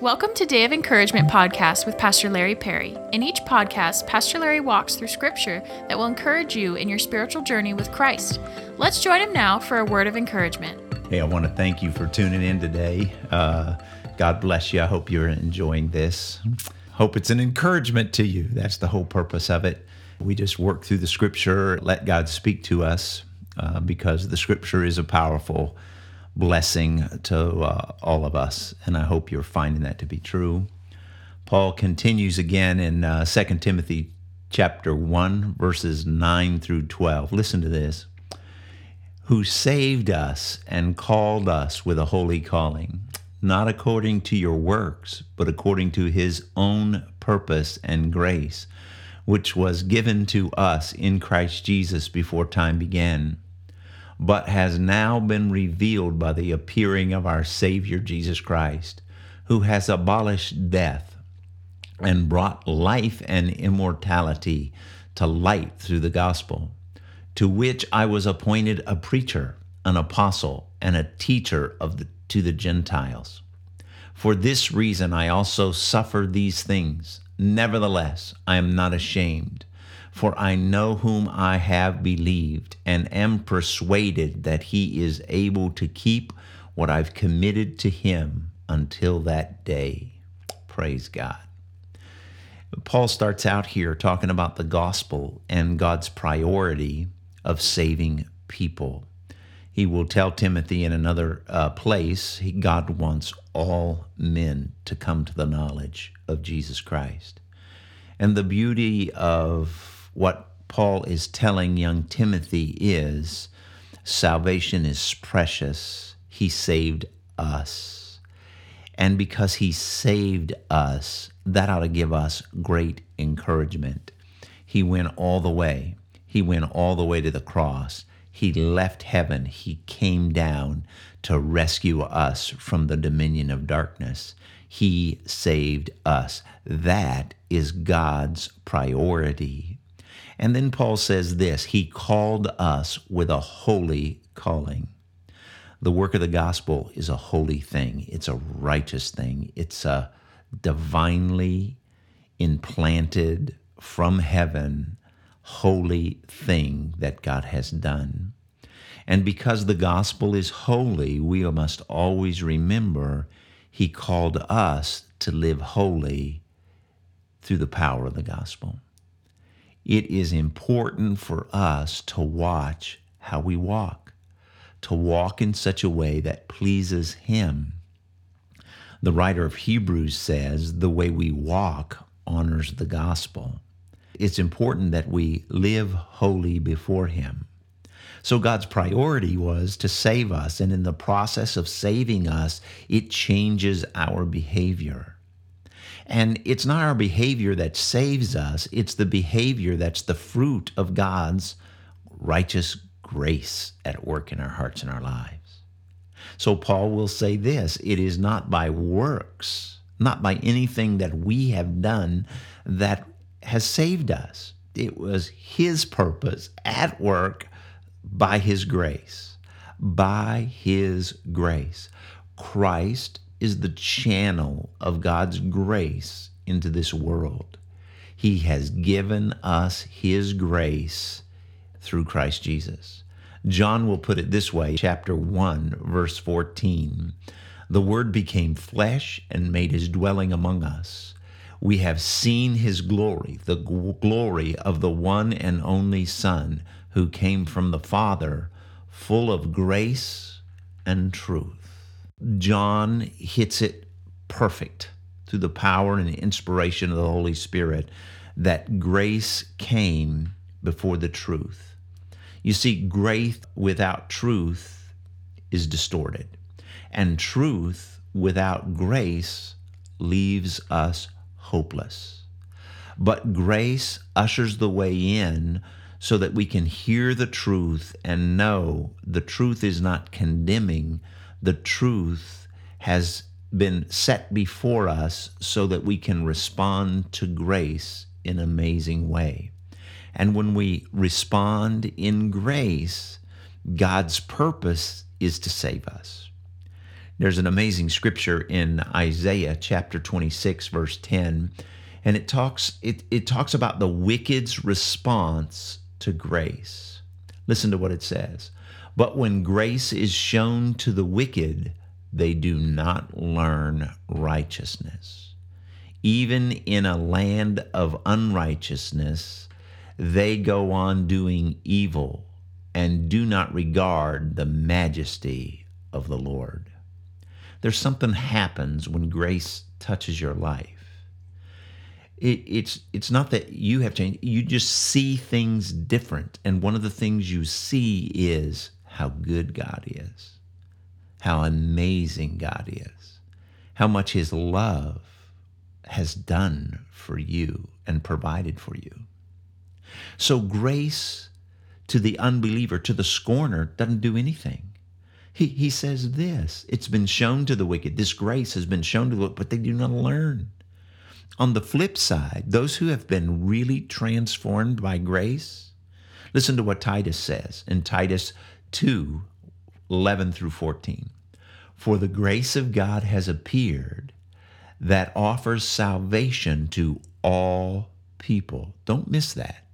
Welcome to Day of Encouragement podcast with Pastor Larry Perry. In each podcast, Pastor Larry walks through scripture that will encourage you in your spiritual journey with Christ. Let's join him now for a word of encouragement. Hey, I want to thank you for tuning in today. Uh, God bless you. I hope you're enjoying this. Hope it's an encouragement to you. That's the whole purpose of it. We just work through the scripture, let God speak to us uh, because the scripture is a powerful blessing to uh, all of us. And I hope you're finding that to be true. Paul continues again in uh, 2 Timothy chapter 1, verses 9 through 12. Listen to this. Who saved us and called us with a holy calling, not according to your works, but according to his own purpose and grace, which was given to us in Christ Jesus before time began but has now been revealed by the appearing of our Savior Jesus Christ, who has abolished death and brought life and immortality to light through the gospel, to which I was appointed a preacher, an apostle, and a teacher of the, to the Gentiles. For this reason I also suffer these things. Nevertheless, I am not ashamed for I know whom I have believed, and am persuaded that he is able to keep what I've committed to him until that day. Praise God. Paul starts out here talking about the gospel and God's priority of saving people. He will tell Timothy in another uh, place, God wants all men to come to the knowledge of Jesus Christ. And the beauty of what Paul is telling young Timothy is salvation is precious. He saved us. And because he saved us, that ought to give us great encouragement. He went all the way. He went all the way to the cross. He left heaven. He came down to rescue us from the dominion of darkness. He saved us. That is God's priority and then Paul says this He called us with a holy calling. The work of the gospel is a holy thing, it's a righteous thing, it's a divinely implanted from heaven holy thing that God has done. And because the gospel is holy, we must always remember He called us to live holy through the power of the gospel it is important for us to watch how we walk, to walk in such a way that pleases Him. The writer of Hebrews says the way we walk honors the gospel. It's important that we live holy before Him. So God's priority was to save us, and in the process of saving us, it changes our behavior. And it's not our behavior that saves us, it's the behavior that's the fruit of God's righteous grace at work in our hearts and our lives. So Paul will say this it is not by works, not by anything that we have done that has saved us. It was his purpose at work by his grace. By his grace. Christ is the channel of God's grace into this world. He has given us His grace through Christ Jesus. John will put it this way, chapter 1, verse 14. The Word became flesh and made His dwelling among us. We have seen His glory, the glory of the one and only Son who came from the Father, full of grace and truth. John hits it perfect through the power and the inspiration of the Holy Spirit that grace came before the truth. You see, grace without truth is distorted, and truth without grace leaves us hopeless. But grace ushers the way in so that we can hear the truth and know the truth is not condemning, the truth has been set before us so that we can respond to grace in an amazing way. And when we respond in grace, God's purpose is to save us. There's an amazing scripture in Isaiah chapter 26 verse 10 and it talks it, it talks about the wicked's response to grace. Listen to what it says. But when grace is shown to the wicked, they do not learn righteousness. Even in a land of unrighteousness, they go on doing evil and do not regard the majesty of the Lord. There's something happens when grace touches your life. It, it's it's not that you have changed. You just see things different, and one of the things you see is how good God is, how amazing God is, how much His love has done for you and provided for you. So grace to the unbeliever, to the scorner, doesn't do anything. He, he says this it's been shown to the wicked. This grace has been shown to the but they do not learn. On the flip side, those who have been really transformed by grace, listen to what Titus says in Titus 2 11 through 14. For the grace of God has appeared that offers salvation to all people. Don't miss that.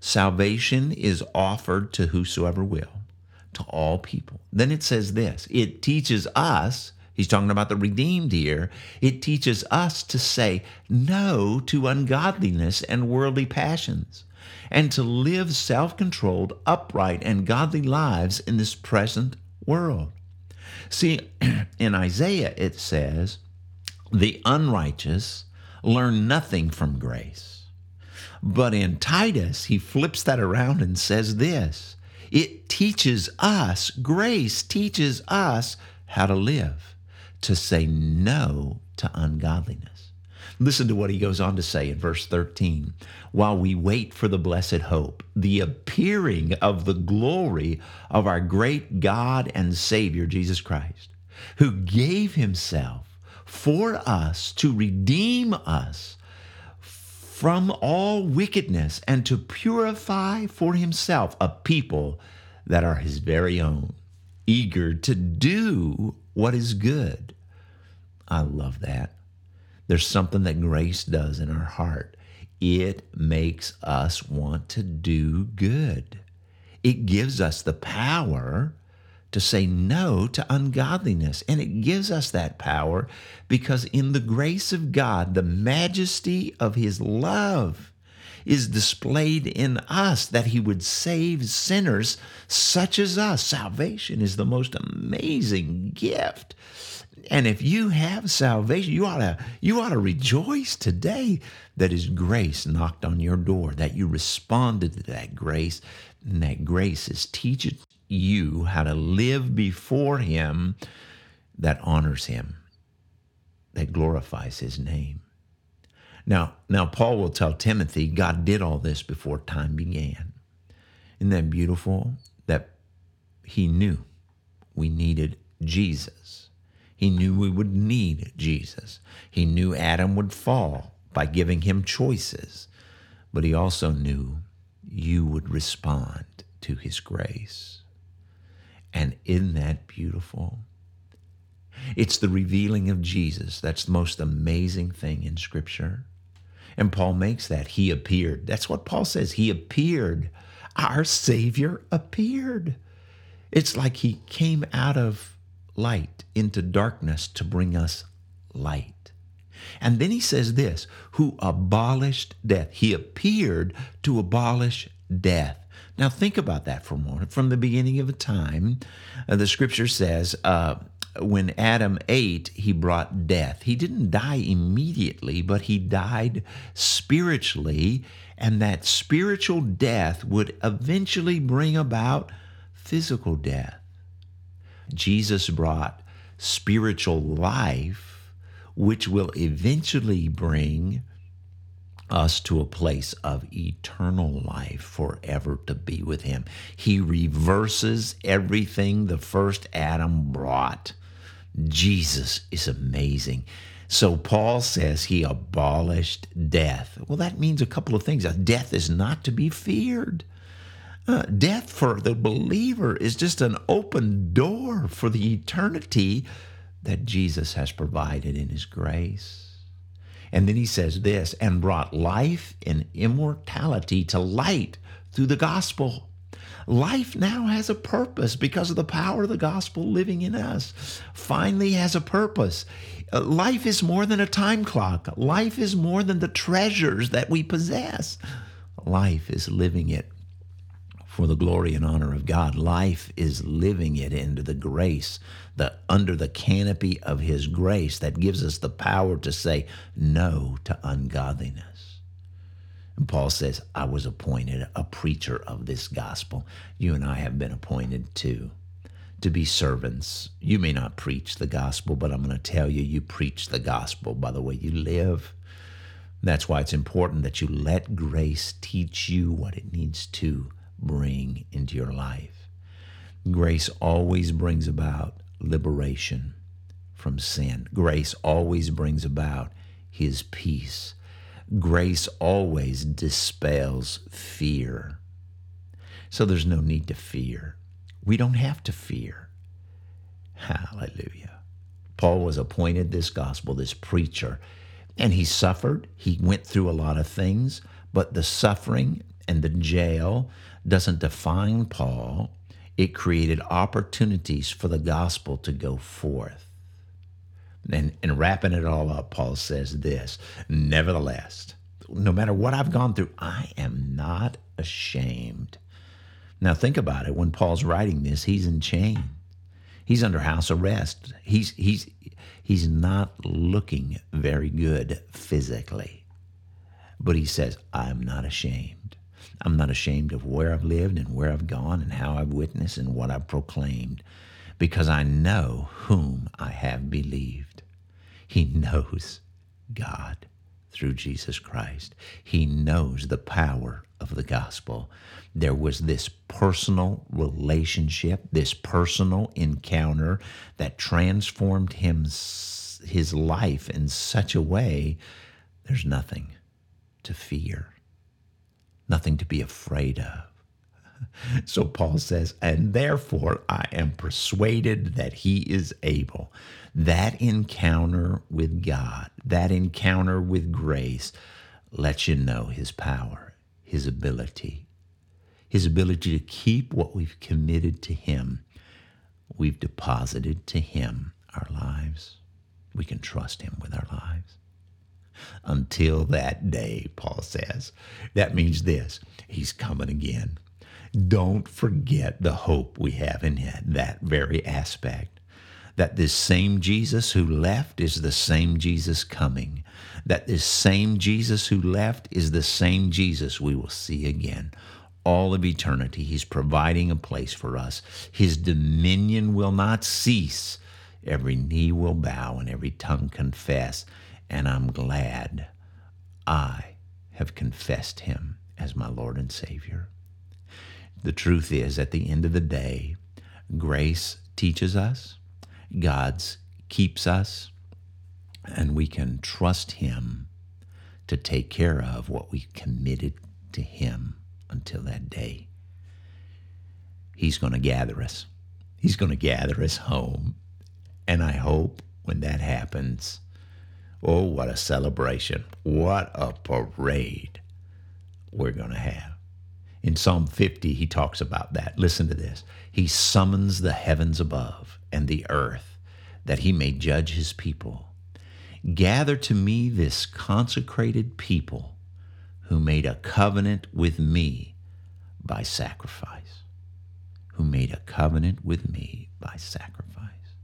Salvation is offered to whosoever will, to all people. Then it says this it teaches us, he's talking about the redeemed here, it teaches us to say no to ungodliness and worldly passions, and to live self controlled, upright, and godly lives in this present world. See, in Isaiah it says, the unrighteous learn nothing from grace but in Titus, he flips that around and says this it teaches us, grace teaches us how to live, to say no to ungodliness. Listen to what he goes on to say in verse 13. While we wait for the blessed hope, the appearing of the glory of our great God and Savior, Jesus Christ, who gave himself for us to redeem us from all wickedness and to purify for himself a people that are his very own, eager to do what is good. I love that. There's something that grace does in our heart. It makes us want to do good. It gives us the power to say no to ungodliness. And it gives us that power because in the grace of God, the majesty of His love is displayed in us that He would save sinners such as us. Salvation is the most amazing gift. And if you have salvation, you ought to you ought to rejoice today that his grace knocked on your door, that you responded to that grace, and that grace is teaching you how to live before Him that honors Him, that glorifies His name. Now, now Paul will tell Timothy, God did all this before time began. Isn't that beautiful? That he knew we needed Jesus. He knew we would need Jesus. He knew Adam would fall by giving him choices, but he also knew you would respond to his grace. And isn't that beautiful? It's the revealing of Jesus. That's the most amazing thing in Scripture. And Paul makes that. He appeared. That's what Paul says. He appeared. Our Savior appeared. It's like he came out of light into darkness to bring us light. And then he says this who abolished death. He appeared to abolish death. Now, think about that for a moment. From the beginning of the time, uh, the scripture says, uh, when Adam ate, he brought death. He didn't die immediately, but he died spiritually, and that spiritual death would eventually bring about physical death. Jesus brought spiritual life, which will eventually bring us to a place of eternal life forever to be with Him. He reverses everything the first Adam brought. Jesus is amazing. So Paul says he abolished death. Well, that means a couple of things. Death is not to be feared. Uh, death for the believer is just an open door for the eternity that Jesus has provided in his grace. And then he says this, and brought life and immortality to light through the gospel. Life now has a purpose because of the power of the gospel living in us. Finally, has a purpose. Uh, life is more than a time clock. Life is more than the treasures that we possess. Life is living it for the glory and honor of God. Life is living it into the grace, the under the canopy of his grace that gives us the power to say no to ungodliness. And Paul says, I was appointed a preacher of this gospel. You and I have been appointed too to be servants. You may not preach the gospel, but I'm going to tell you, you preach the gospel by the way you live. That's why it's important that you let grace teach you what it needs to bring into your life. Grace always brings about liberation from sin. Grace always brings about His peace. Grace always dispels fear. So there's no need to fear. We don't have to fear. Hallelujah. Paul was appointed this gospel, this preacher, and he suffered. He went through a lot of things, but the suffering and the jail doesn't define Paul. It created opportunities for the gospel to go forth. And, and wrapping it all up, Paul says this Nevertheless, no matter what I've gone through, I am not ashamed now think about it. When Paul's writing this, he's in chain. He's under house arrest. He's he's he's not looking very good physically. But he says, I'm not ashamed. I'm not ashamed of where I've lived and where I've gone and how I've witnessed and what I've proclaimed because I know whom I have believed. He knows God through Jesus Christ. He knows the power of the gospel. There was this personal relationship, this personal encounter that transformed him his life in such a way there's nothing to fear, nothing to be afraid of. So Paul says, and therefore I am persuaded that he is able. That encounter with God, that encounter with grace, lets you know his power, his ability, his ability to keep what we've committed to him. We've deposited to him our lives. We can trust him with our lives. Until that day, Paul says. That means this He's coming again. Don't forget the hope we have in that very aspect. That this same Jesus who left is the same Jesus coming. That this same Jesus who left is the same Jesus we will see again. All of eternity, He's providing a place for us. His dominion will not cease. Every knee will bow and every tongue confess. And I'm glad I have confessed Him as my Lord and Savior. The truth is, at the end of the day, grace teaches us, God's keeps us, and we can trust Him to take care of what we committed to Him until that day. He's going to gather us. He's going to gather us home. And I hope when that happens, oh, what a celebration. What a parade we're going to have. In Psalm 50, he talks about that. Listen to this. He summons the heavens above and the earth that he may judge his people. Gather to me this consecrated people who made a covenant with me by sacrifice. Who made a covenant with me by sacrifice.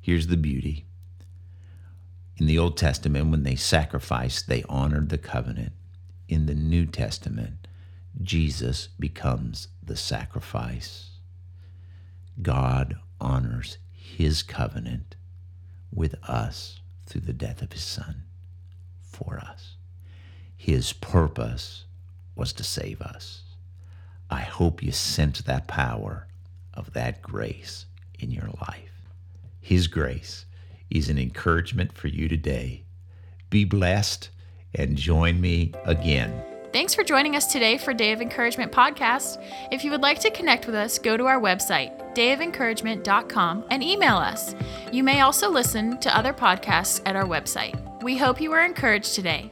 Here's the beauty. In the Old Testament, when they sacrificed, they honored the covenant. In the New Testament, Jesus becomes the sacrifice. God honors his covenant with us through the death of his son for us. His purpose was to save us. I hope you sense that power of that grace in your life. His grace is an encouragement for you today. Be blessed and join me again Thanks for joining us today for Day of Encouragement podcast. If you would like to connect with us, go to our website, dayofencouragement.com, and email us. You may also listen to other podcasts at our website. We hope you were encouraged today.